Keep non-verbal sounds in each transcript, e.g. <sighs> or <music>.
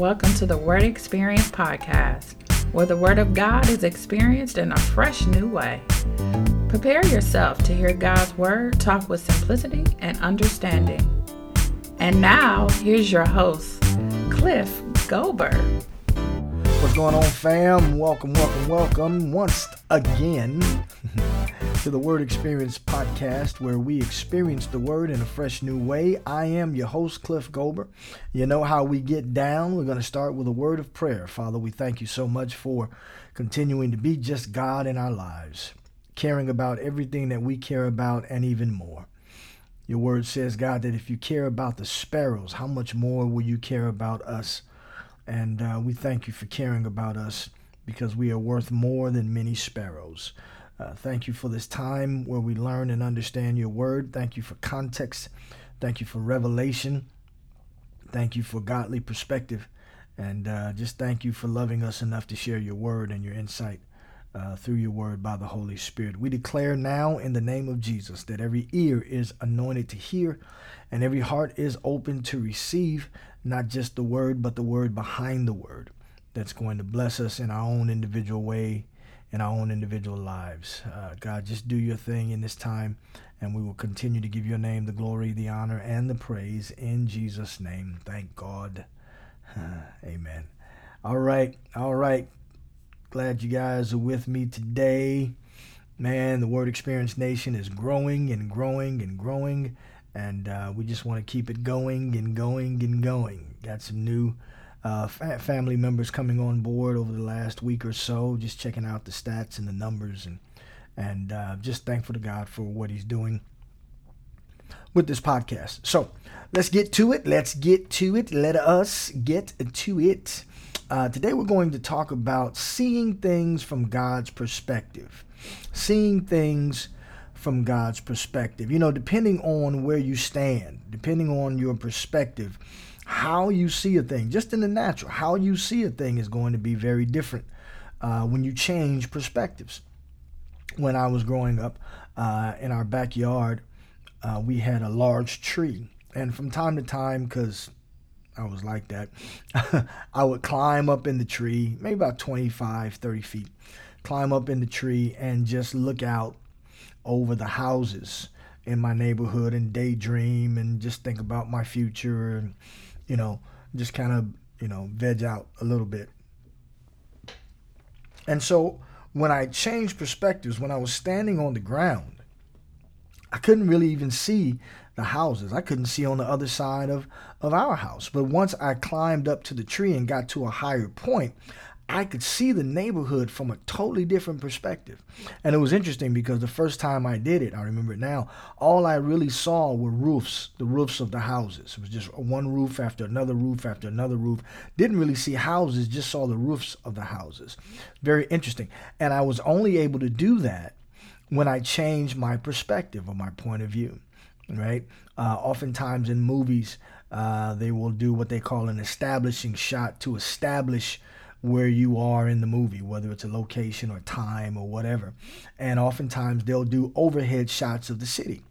Welcome to the Word Experience Podcast, where the Word of God is experienced in a fresh new way. Prepare yourself to hear God's Word talk with simplicity and understanding. And now, here's your host, Cliff Gober. What's going on, fam? Welcome, welcome, welcome once again <laughs> to the Word Experience podcast, where we experience the Word in a fresh new way. I am your host, Cliff Gober. You know how we get down. We're going to start with a word of prayer. Father, we thank you so much for continuing to be just God in our lives, caring about everything that we care about and even more. Your word says, God, that if you care about the sparrows, how much more will you care about us? And uh, we thank you for caring about us because we are worth more than many sparrows. Uh, thank you for this time where we learn and understand your word. Thank you for context. Thank you for revelation. Thank you for godly perspective. And uh, just thank you for loving us enough to share your word and your insight uh, through your word by the Holy Spirit. We declare now in the name of Jesus that every ear is anointed to hear and every heart is open to receive not just the word, but the word behind the word that's going to bless us in our own individual way, in our own individual lives. Uh, God, just do your thing in this time, and we will continue to give your name the glory, the honor, and the praise in Jesus' name. Thank God. <sighs> Amen. All right. All right. Glad you guys are with me today. Man, the Word Experience Nation is growing and growing and growing and uh, we just want to keep it going and going and going. Got some new uh, fa- family members coming on board over the last week or so, just checking out the stats and the numbers, and and uh, just thankful to God for what He's doing with this podcast. So let's get to it. Let's get to it. Let us get to it. Uh, today we're going to talk about seeing things from God's perspective, seeing things from God's perspective. You know, depending on where you stand, depending on your perspective, how you see a thing, just in the natural, how you see a thing is going to be very different uh, when you change perspectives. When I was growing up uh, in our backyard, uh, we had a large tree. And from time to time, because I was like that, <laughs> I would climb up in the tree, maybe about 25, 30 feet, climb up in the tree and just look out over the houses in my neighborhood and daydream and just think about my future and you know just kind of you know veg out a little bit. And so when i changed perspectives when i was standing on the ground i couldn't really even see the houses. I couldn't see on the other side of of our house. But once i climbed up to the tree and got to a higher point I could see the neighborhood from a totally different perspective. And it was interesting because the first time I did it, I remember it now, all I really saw were roofs, the roofs of the houses. It was just one roof after another roof after another roof. Didn't really see houses, just saw the roofs of the houses. Very interesting. And I was only able to do that when I changed my perspective or my point of view, right? Uh, oftentimes in movies, uh, they will do what they call an establishing shot to establish where you are in the movie, whether it's a location or time or whatever. And oftentimes they'll do overhead shots of the city.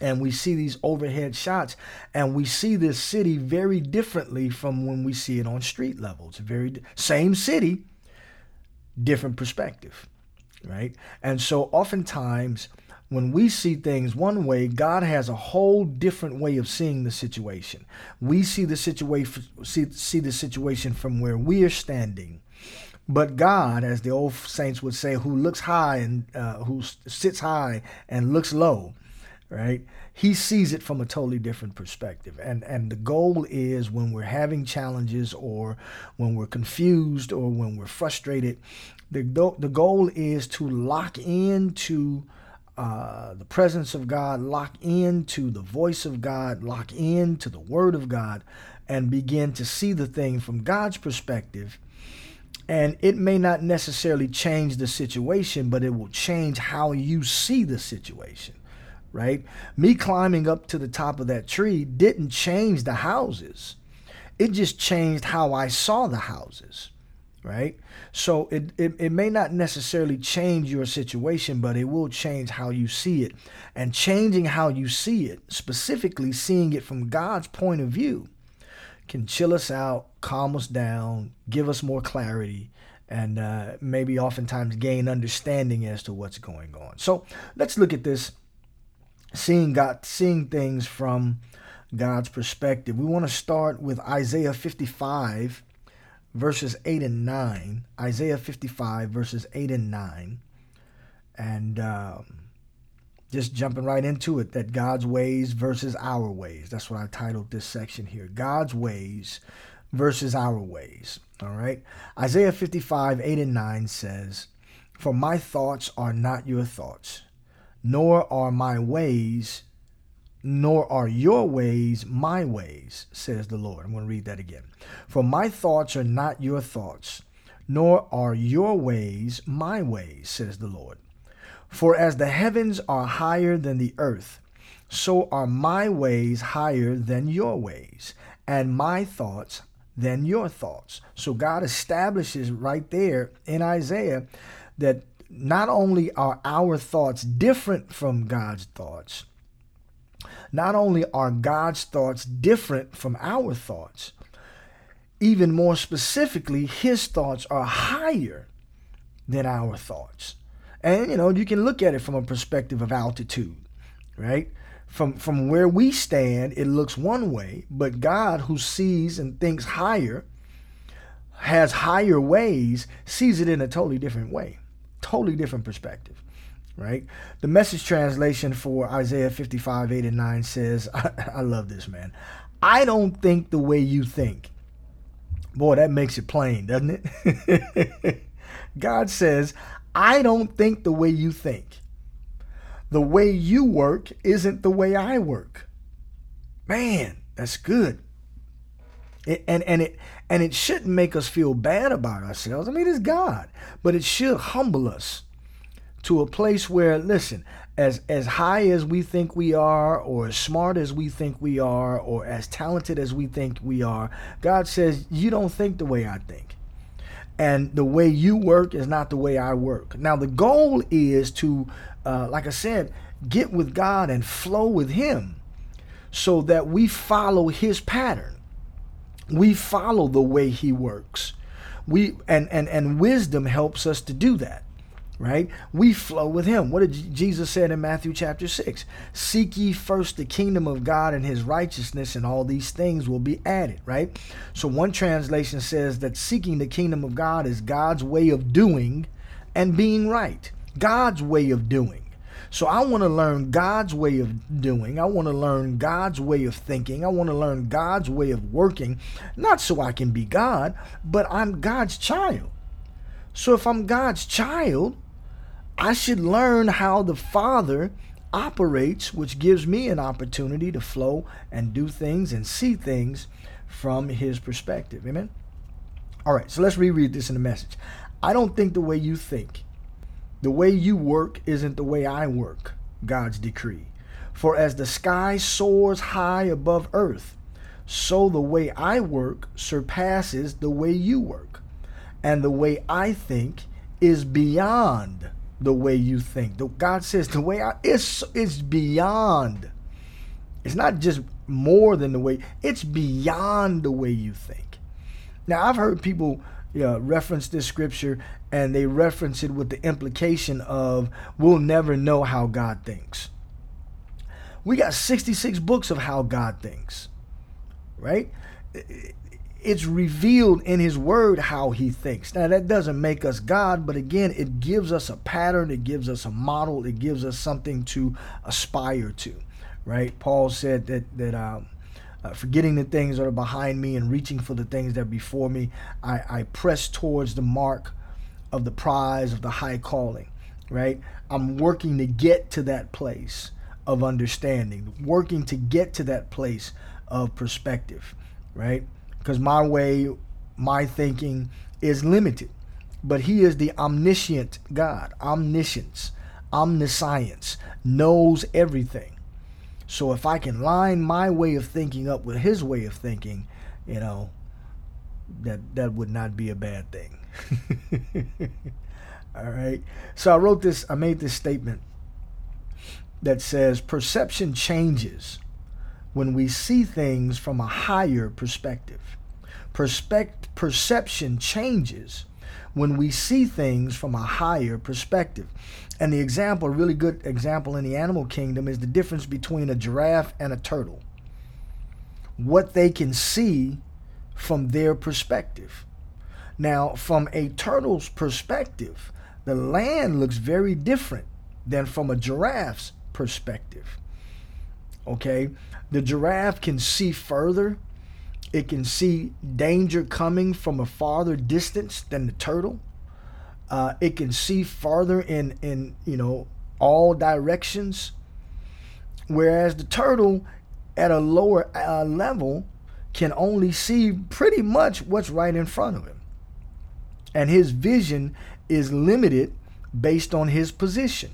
And we see these overhead shots, and we see this city very differently from when we see it on street level. It's very same city, different perspective, right? And so oftentimes when we see things one way, God has a whole different way of seeing the situation. We see the situation see, see the situation from where we are standing. But God, as the old saints would say, who looks high and uh, who sits high and looks low, right? He sees it from a totally different perspective. And and the goal is when we're having challenges or when we're confused or when we're frustrated, the the goal is to lock into uh, the presence of God, lock in to the voice of God, lock in to the Word of God, and begin to see the thing from God's perspective. And it may not necessarily change the situation, but it will change how you see the situation, right? Me climbing up to the top of that tree didn't change the houses, it just changed how I saw the houses right? So it, it, it may not necessarily change your situation, but it will change how you see it. And changing how you see it, specifically seeing it from God's point of view, can chill us out, calm us down, give us more clarity, and uh, maybe oftentimes gain understanding as to what's going on. So let's look at this, seeing God, seeing things from God's perspective. We want to start with Isaiah 55, verses 8 and 9. Isaiah 55, verses 8 and 9. And um, just jumping right into it, that God's ways versus our ways. That's what I titled this section here God's ways versus our ways. All right. Isaiah 55, 8 and 9 says, For my thoughts are not your thoughts, nor are my ways nor are your ways my ways, says the Lord. I'm going to read that again. For my thoughts are not your thoughts, nor are your ways my ways, says the Lord. For as the heavens are higher than the earth, so are my ways higher than your ways, and my thoughts than your thoughts. So God establishes right there in Isaiah that not only are our thoughts different from God's thoughts, not only are God's thoughts different from our thoughts, even more specifically, his thoughts are higher than our thoughts. And you know, you can look at it from a perspective of altitude, right? From from where we stand, it looks one way, but God who sees and thinks higher has higher ways, sees it in a totally different way. Totally different perspective right? The message translation for Isaiah 55, 8 and 9 says, I, <laughs> I love this, man. I don't think the way you think. Boy, that makes it plain, doesn't it? <laughs> God says, I don't think the way you think. The way you work isn't the way I work. Man, that's good. It, and and it and it shouldn't make us feel bad about ourselves. I mean, it's God, but it should humble us to a place where, listen, as as high as we think we are, or as smart as we think we are, or as talented as we think we are, God says, You don't think the way I think. And the way you work is not the way I work. Now, the goal is to, uh, like I said, get with God and flow with Him so that we follow His pattern. We follow the way He works. We and, and, and wisdom helps us to do that right? We flow with him. What did Jesus said in Matthew chapter 6? Seek ye first the kingdom of God and his righteousness, and all these things will be added, right? So one translation says that seeking the kingdom of God is God's way of doing and being right. God's way of doing. So I want to learn God's way of doing. I want to learn God's way of thinking. I want to learn God's way of working, not so I can be God, but I'm God's child. So if I'm God's child, I should learn how the Father operates, which gives me an opportunity to flow and do things and see things from His perspective. Amen? All right, so let's reread this in the message. I don't think the way you think. The way you work isn't the way I work, God's decree. For as the sky soars high above earth, so the way I work surpasses the way you work. And the way I think is beyond the way you think. The, God says the way I it's it's beyond. It's not just more than the way it's beyond the way you think. Now I've heard people you know, reference this scripture and they reference it with the implication of we'll never know how God thinks. We got 66 books of how God thinks. Right? It's revealed in his word how he thinks. Now that doesn't make us God, but again, it gives us a pattern, it gives us a model, it gives us something to aspire to, right? Paul said that that um, uh, forgetting the things that are behind me and reaching for the things that are before me, I, I press towards the mark of the prize of the high calling, right? I'm working to get to that place of understanding, working to get to that place of perspective, right? Because my way, my thinking is limited. But He is the omniscient God, omniscience, omniscience, knows everything. So if I can line my way of thinking up with His way of thinking, you know, that that would not be a bad thing. <laughs> All right. So I wrote this. I made this statement that says perception changes when we see things from a higher perspective. Perspect- perception changes when we see things from a higher perspective. And the example, a really good example in the animal kingdom, is the difference between a giraffe and a turtle. What they can see from their perspective. Now, from a turtle's perspective, the land looks very different than from a giraffe's perspective. Okay? The giraffe can see further. It can see danger coming from a farther distance than the turtle. Uh, it can see farther in in you know all directions. Whereas the turtle, at a lower uh, level, can only see pretty much what's right in front of him, and his vision is limited based on his position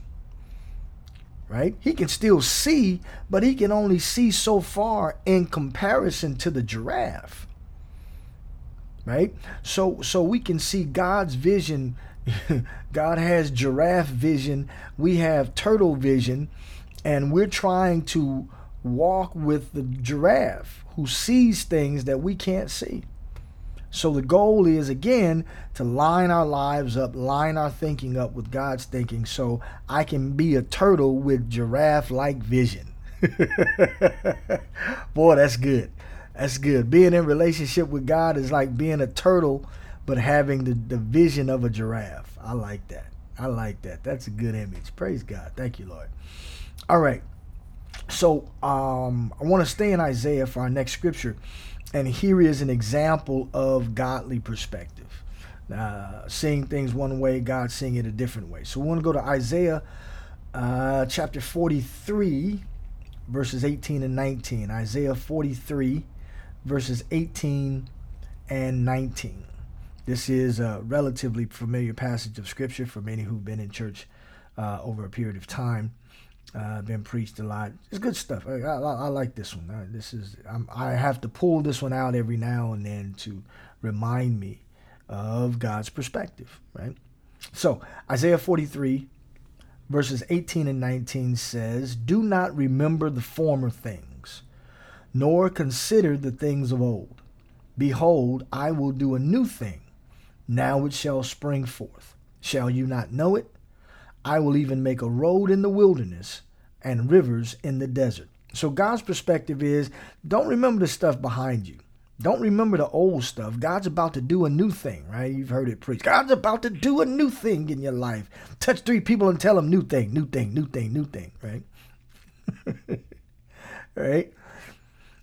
right? He can still see, but he can only see so far in comparison to the giraffe. Right? So so we can see God's vision. <laughs> God has giraffe vision, we have turtle vision, and we're trying to walk with the giraffe who sees things that we can't see. So the goal is again to line our lives up, line our thinking up with God's thinking so I can be a turtle with giraffe like vision. <laughs> Boy, that's good. That's good. Being in relationship with God is like being a turtle but having the, the vision of a giraffe. I like that. I like that. That's a good image. Praise God. Thank you, Lord. All right. So um, I want to stay in Isaiah for our next scripture. And here is an example of godly perspective. Uh, seeing things one way, God seeing it a different way. So we want to go to Isaiah uh, chapter 43, verses 18 and 19. Isaiah 43, verses 18 and 19. This is a relatively familiar passage of scripture for many who've been in church uh, over a period of time uh, been preached a lot. It's good stuff. I, I, I like this one. Uh, this is I'm, i have to pull this one out every now and then to remind me of God's perspective, right? So Isaiah 43, verses 18 and 19 says, "Do not remember the former things, nor consider the things of old. Behold, I will do a new thing. Now it shall spring forth. Shall you not know it?" I will even make a road in the wilderness and rivers in the desert. So God's perspective is don't remember the stuff behind you. Don't remember the old stuff. God's about to do a new thing, right? You've heard it preached. God's about to do a new thing in your life. Touch three people and tell them new thing, new thing, new thing, new thing, right? <laughs> right?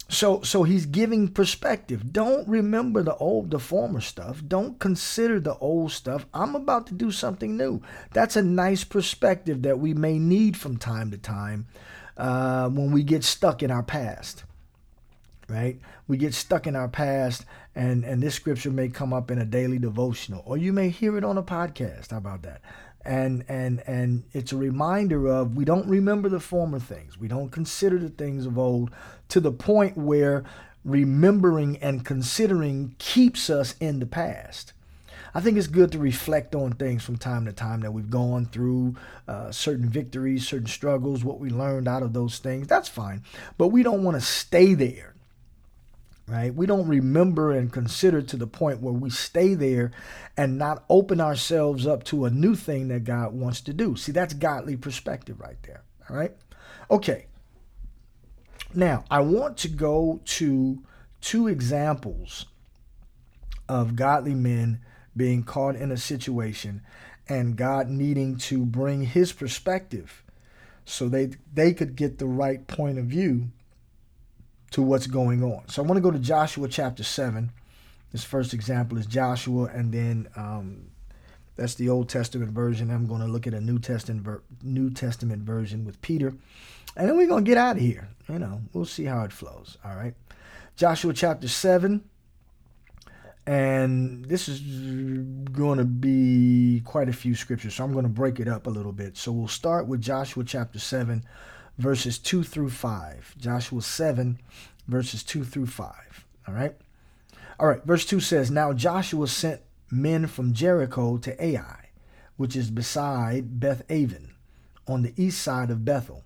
So so he's giving perspective. Don't remember the old the former stuff. Don't consider the old stuff. I'm about to do something new. That's a nice perspective that we may need from time to time uh, when we get stuck in our past. Right? We get stuck in our past and and this scripture may come up in a daily devotional or you may hear it on a podcast. How about that? And and and it's a reminder of we don't remember the former things we don't consider the things of old to the point where remembering and considering keeps us in the past I think it's good to reflect on things from time to time that we've gone through, uh, certain victories, certain struggles, what we learned out of those things. That's fine. But we don't want to stay there right? We don't remember and consider to the point where we stay there and not open ourselves up to a new thing that God wants to do. See, that's godly perspective right there, all right? Okay. Now, I want to go to two examples of godly men being caught in a situation and God needing to bring his perspective so they they could get the right point of view to what's going on. So I want to go to Joshua chapter 7. This first example is Joshua, and then um, that's the Old Testament version. I'm going to look at a New Testament ver- New Testament version with Peter, and then we're going to get out of here. You know, we'll see how it flows. All right, Joshua chapter seven, and this is going to be quite a few scriptures, so I'm going to break it up a little bit. So we'll start with Joshua chapter seven, verses 2 through 5. Joshua 7, verses 2 through 5. All right? All right, verse 2 says, Now Joshua sent men from Jericho to Ai, which is beside Beth Aven, on the east side of Bethel.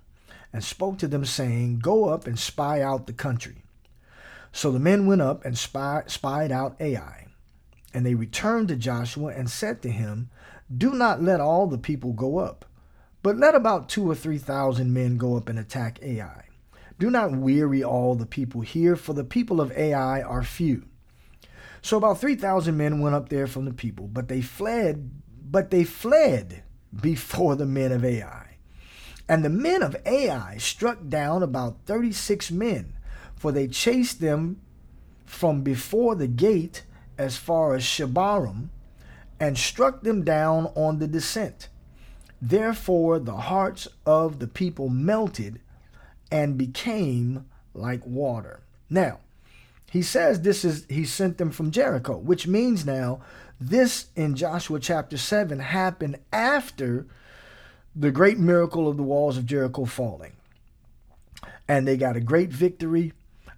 and spoke to them, saying, Go up and spy out the country. So the men went up and spy, spied out Ai. And they returned to Joshua and said to him, Do not let all the people go up, but let about two or three thousand men go up and attack Ai. Do not weary all the people here, for the people of Ai are few. So about 3,000 men went up there from the people, but they fled, but they fled before the men of Ai. And the men of Ai struck down about 36 men, for they chased them from before the gate as far as Shebarim, and struck them down on the descent. Therefore the hearts of the people melted and became like water. Now, he says this is he sent them from Jericho, which means now this in Joshua chapter 7 happened after the great miracle of the walls of Jericho falling. And they got a great victory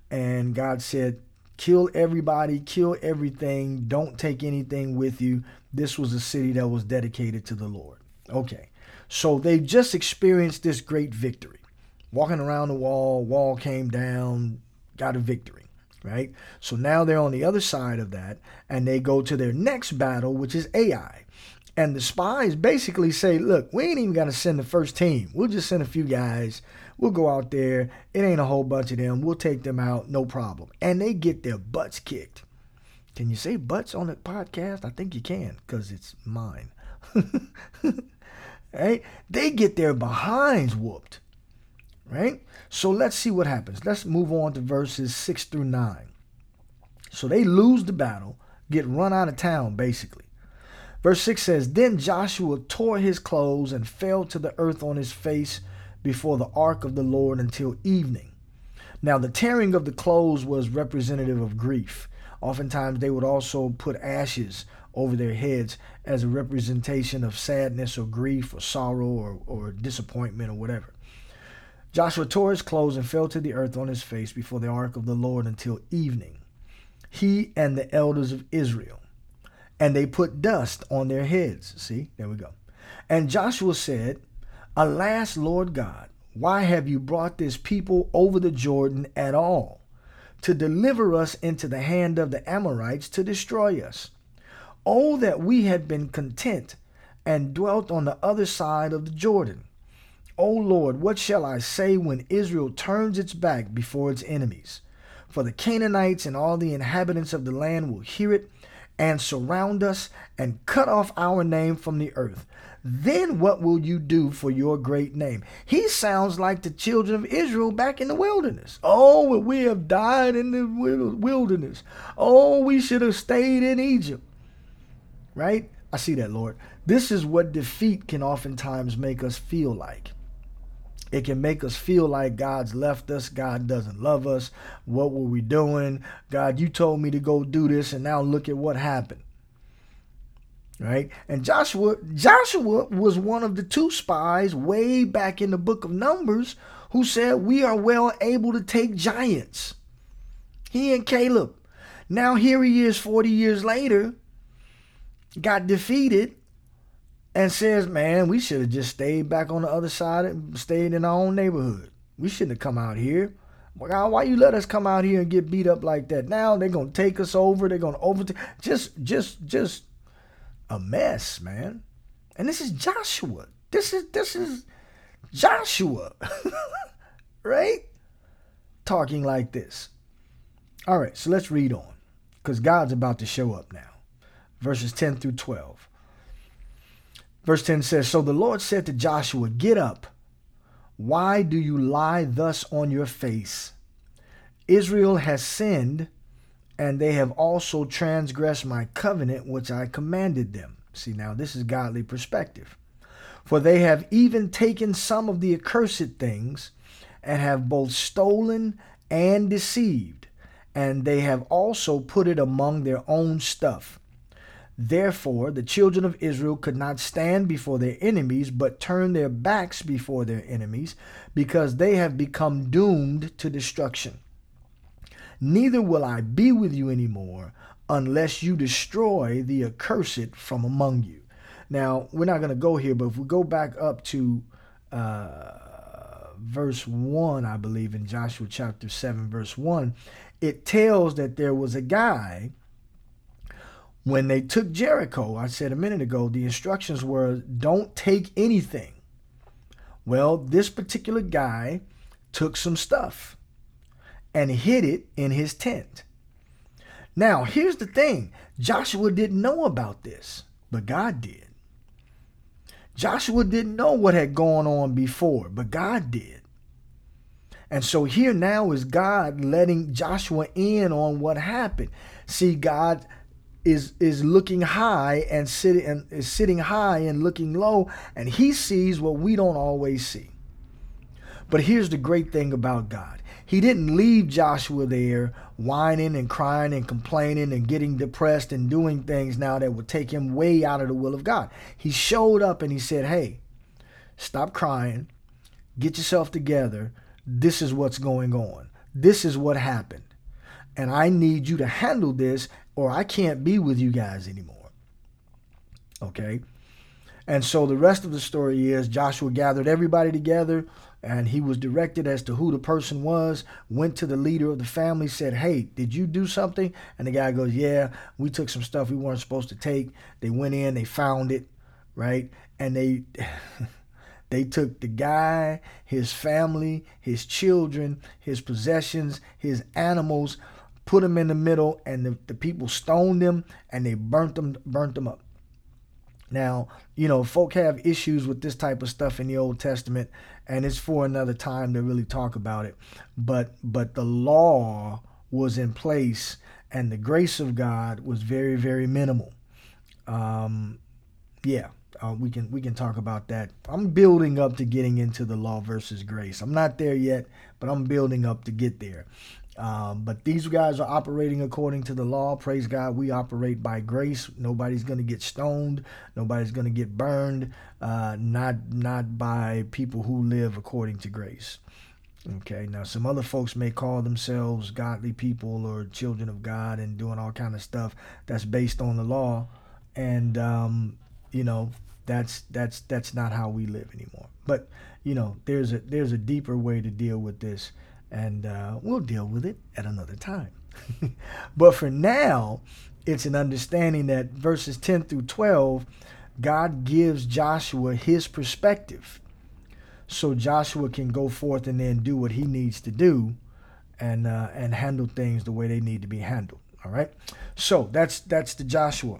and God said, "Kill everybody, kill everything, don't take anything with you." This was a city that was dedicated to the Lord. Okay. So they just experienced this great victory walking around the wall, wall came down, got a victory, right? So now they're on the other side of that, and they go to their next battle, which is Ai. And the spies basically say, look, we ain't even got to send the first team. We'll just send a few guys. We'll go out there. It ain't a whole bunch of them. We'll take them out, no problem. And they get their butts kicked. Can you say butts on the podcast? I think you can because it's mine. <laughs> right? They get their behinds whooped right? So let's see what happens. Let's move on to verses 6 through 9. So they lose the battle, get run out of town, basically. Verse 6 says Then Joshua tore his clothes and fell to the earth on his face before the ark of the Lord until evening. Now, the tearing of the clothes was representative of grief. Oftentimes, they would also put ashes over their heads as a representation of sadness or grief or sorrow or, or disappointment or whatever. Joshua tore his clothes and fell to the earth on his face before the ark of the Lord until evening, he and the elders of Israel. And they put dust on their heads. See, there we go. And Joshua said, Alas, Lord God, why have you brought this people over the Jordan at all? To deliver us into the hand of the Amorites to destroy us. Oh, that we had been content and dwelt on the other side of the Jordan O Lord, what shall I say when Israel turns its back before its enemies? For the Canaanites and all the inhabitants of the land will hear it and surround us and cut off our name from the earth. Then what will you do for your great name? He sounds like the children of Israel back in the wilderness. Oh, we have died in the wilderness. Oh, we should have stayed in Egypt. Right? I see that, Lord. This is what defeat can oftentimes make us feel like. It can make us feel like God's left us. God doesn't love us. What were we doing? God, you told me to go do this, and now look at what happened. Right? And Joshua, Joshua was one of the two spies way back in the book of Numbers who said, We are well able to take giants. He and Caleb. Now here he is 40 years later, got defeated and says, man, we should have just stayed back on the other side and stayed in our own neighborhood. We shouldn't have come out here. Why you let us come out here and get beat up like that? Now they're gonna take us over. They're gonna overtake. Just, just, just a mess, man. And this is Joshua. This is this is Joshua, <laughs> right? Talking like this. All right, so let's read on, because God's about to show up now. Verses ten through twelve. Verse 10 says, So the Lord said to Joshua, Get up. Why do you lie thus on your face? Israel has sinned, and they have also transgressed my covenant which I commanded them. See, now this is godly perspective. For they have even taken some of the accursed things, and have both stolen and deceived, and they have also put it among their own stuff. Therefore, the children of Israel could not stand before their enemies, but turn their backs before their enemies, because they have become doomed to destruction. Neither will I be with you anymore unless you destroy the accursed from among you. Now, we're not going to go here, but if we go back up to uh, verse 1, I believe, in Joshua chapter 7, verse 1, it tells that there was a guy when they took Jericho. I said a minute ago, the instructions were don't take anything. Well, this particular guy took some stuff and hid it in his tent. Now, here's the thing Joshua didn't know about this, but God did. Joshua didn't know what had gone on before, but God did. And so here now is God letting Joshua in on what happened. See, God is is looking high and sitting and is sitting high and looking low, and he sees what we don't always see. But here's the great thing about God. He didn't leave Joshua there whining and crying and complaining and getting depressed and doing things now that would take him way out of the will of God. He showed up and he said, Hey, stop crying, get yourself together. This is what's going on. This is what happened. And I need you to handle this or I can't be with you guys anymore. Okay? And so the rest of the story is Joshua gathered everybody together and he was directed as to who the person was, went to the leader of the family, said, Hey, did you do something? And the guy goes, Yeah, we took some stuff we weren't supposed to take. They went in, they found it, right? And they <laughs> they took the guy, his family, his children, his possessions, his animals, put them in the middle, and the, the people stoned them and they burnt them, burnt them up. Now, you know, folk have issues with this type of stuff in the Old Testament, and it's for another time to really talk about it. But but the law was in place, and the grace of God was very very minimal. Um, yeah, uh, we can we can talk about that. I'm building up to getting into the law versus grace. I'm not there yet, but I'm building up to get there. Um, but these guys are operating according to the law. Praise God, we operate by grace. Nobody's going to get stoned. Nobody's going to get burned. Uh, not not by people who live according to grace. Okay. Now, some other folks may call themselves godly people or children of God and doing all kind of stuff that's based on the law, and um, you know that's that's that's not how we live anymore. But you know, there's a there's a deeper way to deal with this and uh, we'll deal with it at another time. <laughs> but for now, it's an understanding that verses 10 through 12, God gives Joshua his perspective. So Joshua can go forth and then do what he needs to do and uh, and handle things the way they need to be handled. All right. So that's that's the Joshua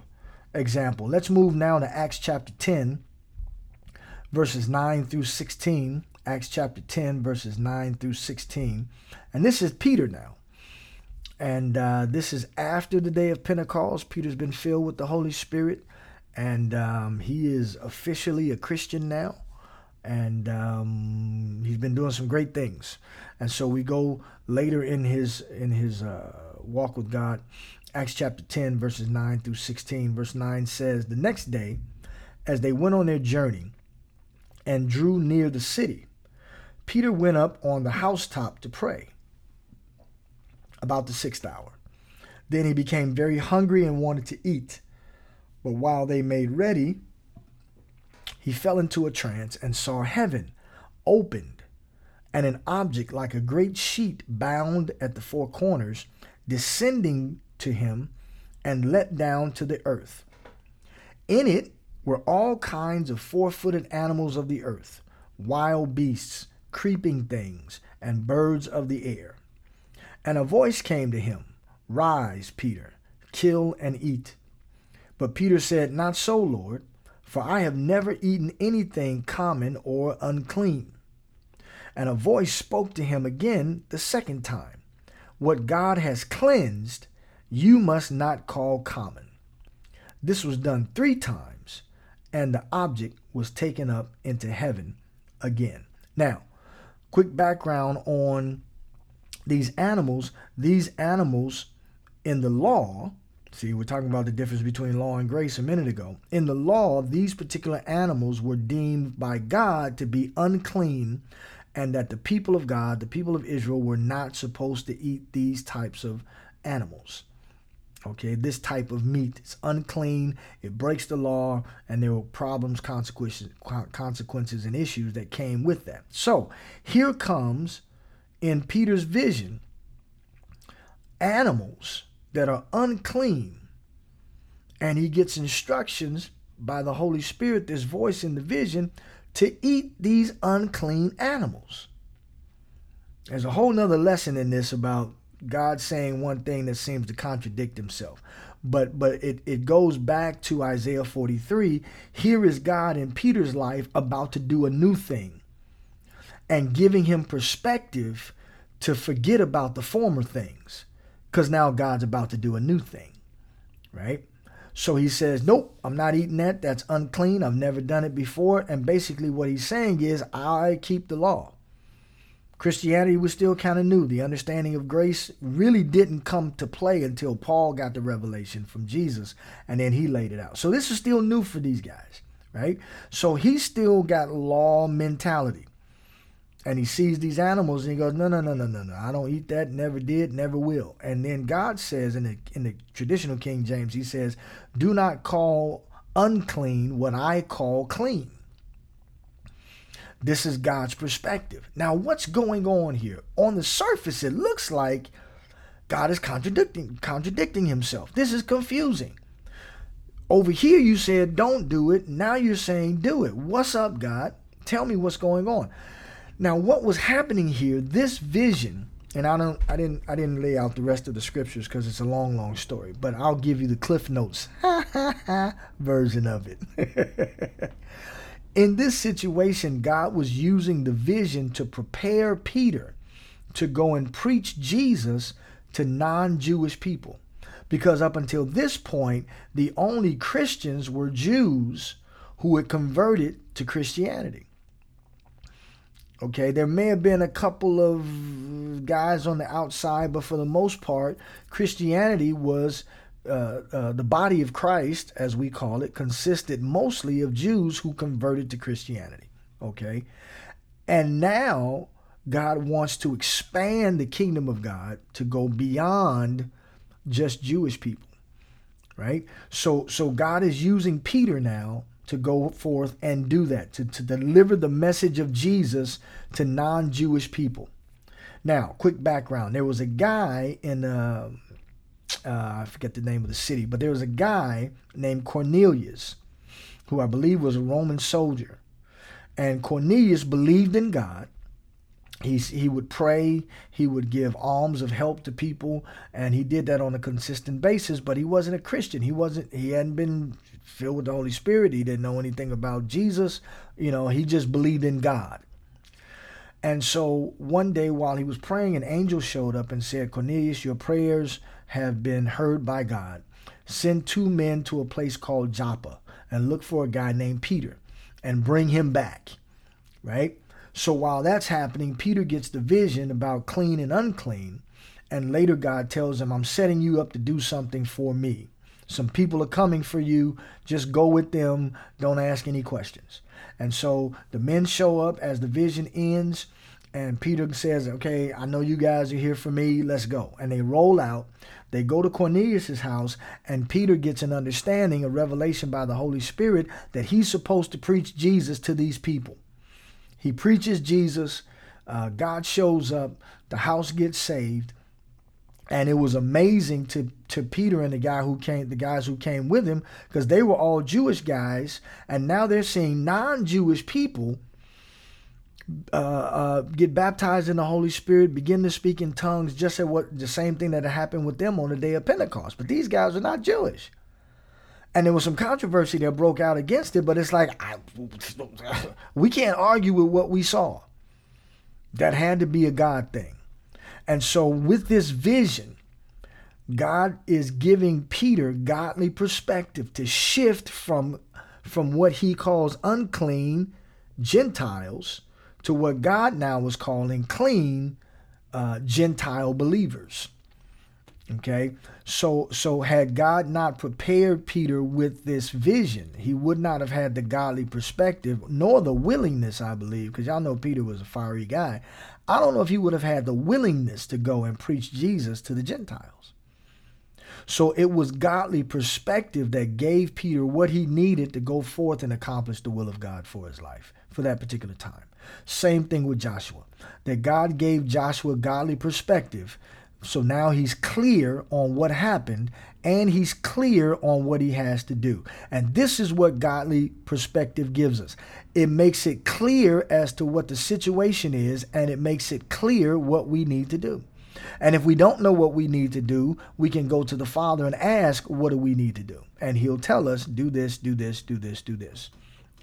example. Let's move now to Acts chapter 10, verses 9 through 16. Acts chapter 10, verses 9 through 16. And this is Peter now. And uh, this is after the day of Pentecost. Peter's been filled with the Holy Spirit, and um, he is officially a Christian now. And um, he's been doing some great things. And so we go later in his in his uh, walk with God. Acts chapter 10, verses 9 through 16. Verse 9 says, The next day, as they went on their journey and drew near the city, Peter went up on the housetop to pray about the sixth hour. Then he became very hungry and wanted to eat. But while they made ready, he fell into a trance and saw heaven opened and an object like a great sheet bound at the four corners descending to him and let down to the earth. In it were all kinds of four footed animals of the earth, wild beasts creeping things, and birds of the air. And a voice came to him Rise, Peter, kill and eat. But Peter said, Not so, Lord, for I have never eaten anything common or unclean. And a voice spoke to him again the second time What God has cleansed, you must not call common. This was done three times, and the object was taken up into heaven again. Now, quick background on these animals. These animals in the law, see, we're talking about the difference between law and grace a minute ago. In the law, these particular animals were deemed by God to be unclean, and that the people of God, the people of Israel, were not supposed to eat these types of animals. Okay, this type of meat is unclean, it breaks the law, and there were problems, consequences, consequences, and issues that came with that. So here comes in Peter's vision animals that are unclean, and he gets instructions by the Holy Spirit, this voice in the vision, to eat these unclean animals. There's a whole nother lesson in this about God saying one thing that seems to contradict himself. But but it, it goes back to Isaiah 43. Here is God in Peter's life about to do a new thing and giving him perspective to forget about the former things. Because now God's about to do a new thing. Right? So he says, Nope, I'm not eating that. That's unclean. I've never done it before. And basically, what he's saying is, I keep the law. Christianity was still kind of new. The understanding of grace really didn't come to play until Paul got the revelation from Jesus and then he laid it out. So this is still new for these guys, right? So he still got law mentality. And he sees these animals and he goes, No, no, no, no, no, no. I don't eat that, never did, never will. And then God says in the in the traditional King James, he says, Do not call unclean what I call clean. This is God's perspective. Now, what's going on here? On the surface, it looks like God is contradicting contradicting himself. This is confusing. Over here you said don't do it. Now you're saying do it. What's up, God? Tell me what's going on. Now, what was happening here, this vision, and I don't I didn't I didn't lay out the rest of the scriptures because it's a long, long story, but I'll give you the Cliff Notes <laughs> version of it. <laughs> In this situation, God was using the vision to prepare Peter to go and preach Jesus to non Jewish people. Because up until this point, the only Christians were Jews who had converted to Christianity. Okay, there may have been a couple of guys on the outside, but for the most part, Christianity was uh, uh, the body of Christ, as we call it, consisted mostly of Jews who converted to Christianity. Okay. And now God wants to expand the kingdom of God to go beyond just Jewish people. Right? So so God is using Peter now to go forth and do that, to, to deliver the message of Jesus to non-Jewish people. Now, quick background. There was a guy in uh, uh, I forget the name of the city, but there was a guy named Cornelius, who I believe was a Roman soldier. And Cornelius believed in God. He, he would pray, he would give alms of help to people, and he did that on a consistent basis, but he wasn't a Christian. He wasn't he hadn't been filled with the Holy Spirit. He didn't know anything about Jesus. You know, he just believed in God. And so one day while he was praying, an angel showed up and said, Cornelius, your prayers have been heard by God. Send two men to a place called Joppa and look for a guy named Peter and bring him back. Right? So while that's happening, Peter gets the vision about clean and unclean. And later, God tells him, I'm setting you up to do something for me. Some people are coming for you. Just go with them. Don't ask any questions. And so the men show up as the vision ends. And Peter says, Okay, I know you guys are here for me. Let's go. And they roll out. They go to Cornelius's house, and Peter gets an understanding, a revelation by the Holy Spirit that he's supposed to preach Jesus to these people. He preaches Jesus. Uh, God shows up. The house gets saved. And it was amazing to, to Peter and the guy who came, the guys who came with him, because they were all Jewish guys, and now they're seeing non-Jewish people uh, uh, get baptized in the Holy Spirit, begin to speak in tongues, just at what the same thing that happened with them on the day of Pentecost. But these guys are not Jewish. And there was some controversy that broke out against it, but it's like I, we can't argue with what we saw. That had to be a God thing. And so, with this vision, God is giving Peter godly perspective to shift from, from what he calls unclean Gentiles to what God now was calling clean uh, Gentile believers. Okay, so so had God not prepared Peter with this vision, he would not have had the godly perspective nor the willingness, I believe, because y'all know Peter was a fiery guy. I don't know if he would have had the willingness to go and preach Jesus to the Gentiles. So it was godly perspective that gave Peter what he needed to go forth and accomplish the will of God for his life for that particular time. Same thing with Joshua. That God gave Joshua godly perspective. So now he's clear on what happened and he's clear on what he has to do. And this is what godly perspective gives us it makes it clear as to what the situation is and it makes it clear what we need to do. And if we don't know what we need to do, we can go to the Father and ask, What do we need to do? And He'll tell us, Do this, do this, do this, do this.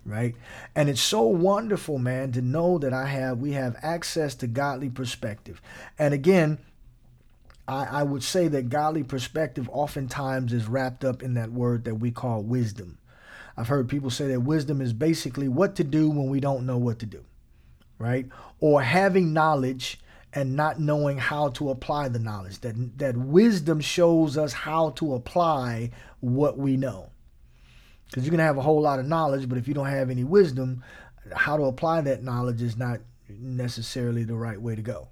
Right? And it's so wonderful, man, to know that I have, we have access to godly perspective. And again, I, I would say that godly perspective oftentimes is wrapped up in that word that we call wisdom. I've heard people say that wisdom is basically what to do when we don't know what to do, right? Or having knowledge and not knowing how to apply the knowledge. That that wisdom shows us how to apply what we know. Because you can have a whole lot of knowledge, but if you don't have any wisdom, how to apply that knowledge is not necessarily the right way to go.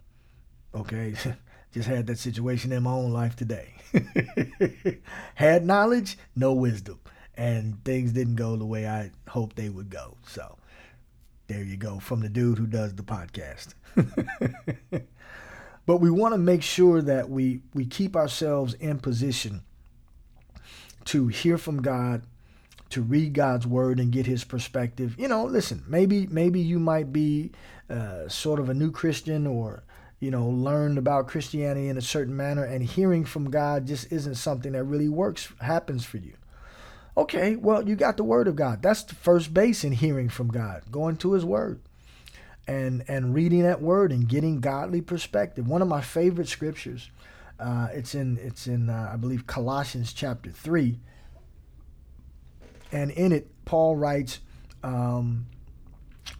Okay? <laughs> Just had that situation in my own life today. <laughs> had knowledge, no wisdom. And things didn't go the way I hoped they would go. So there you go from the dude who does the podcast. <laughs> but we want to make sure that we we keep ourselves in position to hear from God, to read God's word and get His perspective. You know, listen, maybe maybe you might be uh, sort of a new Christian or you know learned about Christianity in a certain manner, and hearing from God just isn't something that really works happens for you. Okay, well, you got the word of God. That's the first base in hearing from God, going to his word and and reading that word and getting godly perspective. One of my favorite scriptures, uh, it's in it's in uh, I believe Colossians chapter three, and in it Paul writes um,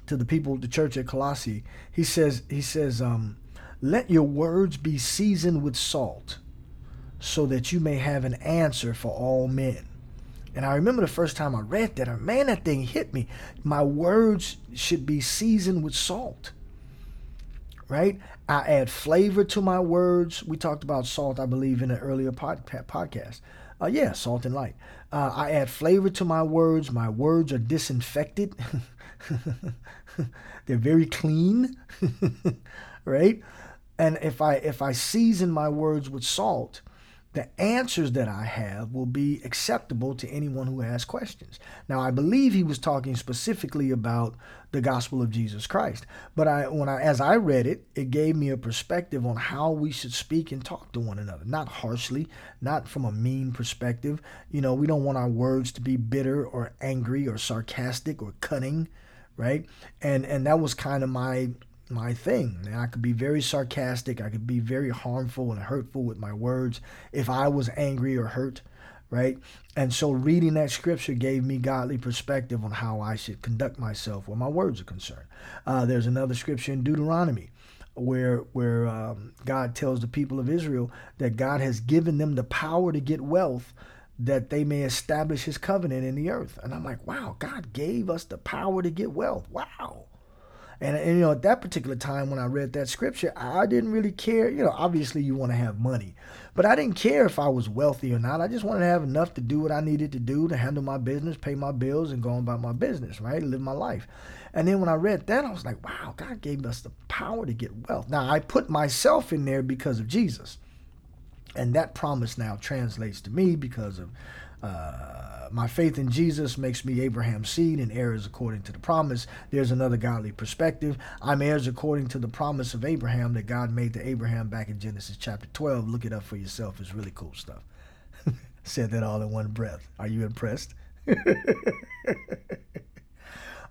to the people, the church at Colossae. He says he says, um, "Let your words be seasoned with salt, so that you may have an answer for all men." And I remember the first time I read that, man, that thing hit me. My words should be seasoned with salt, right? I add flavor to my words. We talked about salt, I believe, in an earlier pod, podcast. Uh, yeah, salt and light. Uh, I add flavor to my words. My words are disinfected. <laughs> They're very clean, <laughs> right? And if I if I season my words with salt, the answers that I have will be acceptable to anyone who has questions. Now, I believe he was talking specifically about the gospel of Jesus Christ, but I, when I, as I read it, it gave me a perspective on how we should speak and talk to one another, not harshly, not from a mean perspective. You know, we don't want our words to be bitter or angry or sarcastic or cunning, right? And and that was kind of my my thing. And I could be very sarcastic. I could be very harmful and hurtful with my words if I was angry or hurt, right? And so reading that scripture gave me godly perspective on how I should conduct myself where my words are concerned. Uh, there's another scripture in Deuteronomy where where um, God tells the people of Israel that God has given them the power to get wealth that they may establish his covenant in the earth. And I'm like, wow, God gave us the power to get wealth. Wow. And, and, you know, at that particular time when I read that scripture, I didn't really care. You know, obviously you want to have money, but I didn't care if I was wealthy or not. I just wanted to have enough to do what I needed to do to handle my business, pay my bills, and go about my business, right? Live my life. And then when I read that, I was like, wow, God gave us the power to get wealth. Now, I put myself in there because of Jesus. And that promise now translates to me because of uh, my faith in Jesus makes me Abraham's seed and heirs according to the promise. There's another godly perspective. I'm heirs according to the promise of Abraham that God made to Abraham back in Genesis chapter 12. Look it up for yourself. It's really cool stuff. <laughs> Said that all in one breath. Are you impressed? <laughs>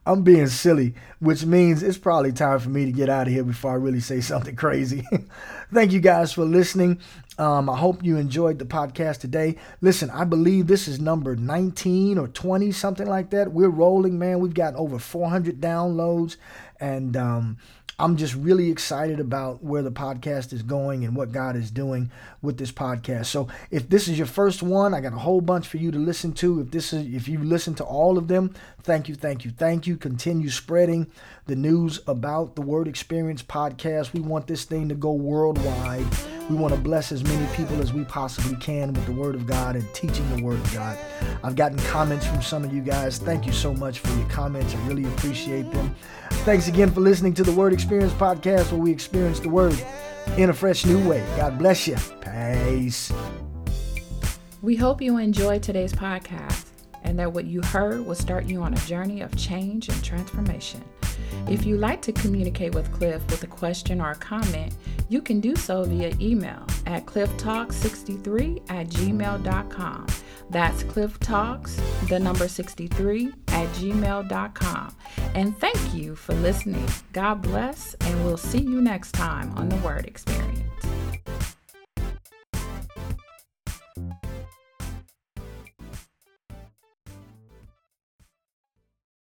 I'm being silly, which means it's probably time for me to get out of here before I really say something crazy. <laughs> Thank you guys for listening. Um, I hope you enjoyed the podcast today. Listen, I believe this is number 19 or 20, something like that. We're rolling, man. We've got over 400 downloads, and um, I'm just really excited about where the podcast is going and what God is doing with this podcast. So if this is your first one, I got a whole bunch for you to listen to. If this is if you listen to all of them, thank you, thank you, thank you. Continue spreading the news about the Word Experience podcast. We want this thing to go worldwide. We want to bless as many people as we possibly can with the Word of God and teaching the Word of God. I've gotten comments from some of you guys. Thank you so much for your comments. I really appreciate them. Thanks again for listening to the Word Experience podcast where we experience the Word in a fresh new way. God bless you. Peace. We hope you enjoyed today's podcast and that what you heard will start you on a journey of change and transformation. If you'd like to communicate with Cliff with a question or a comment, you can do so via email at clifftalk63 at gmail.com. That's clifftalks, the number 63 at gmail.com. And thank you for listening. God bless, and we'll see you next time on the Word Experience.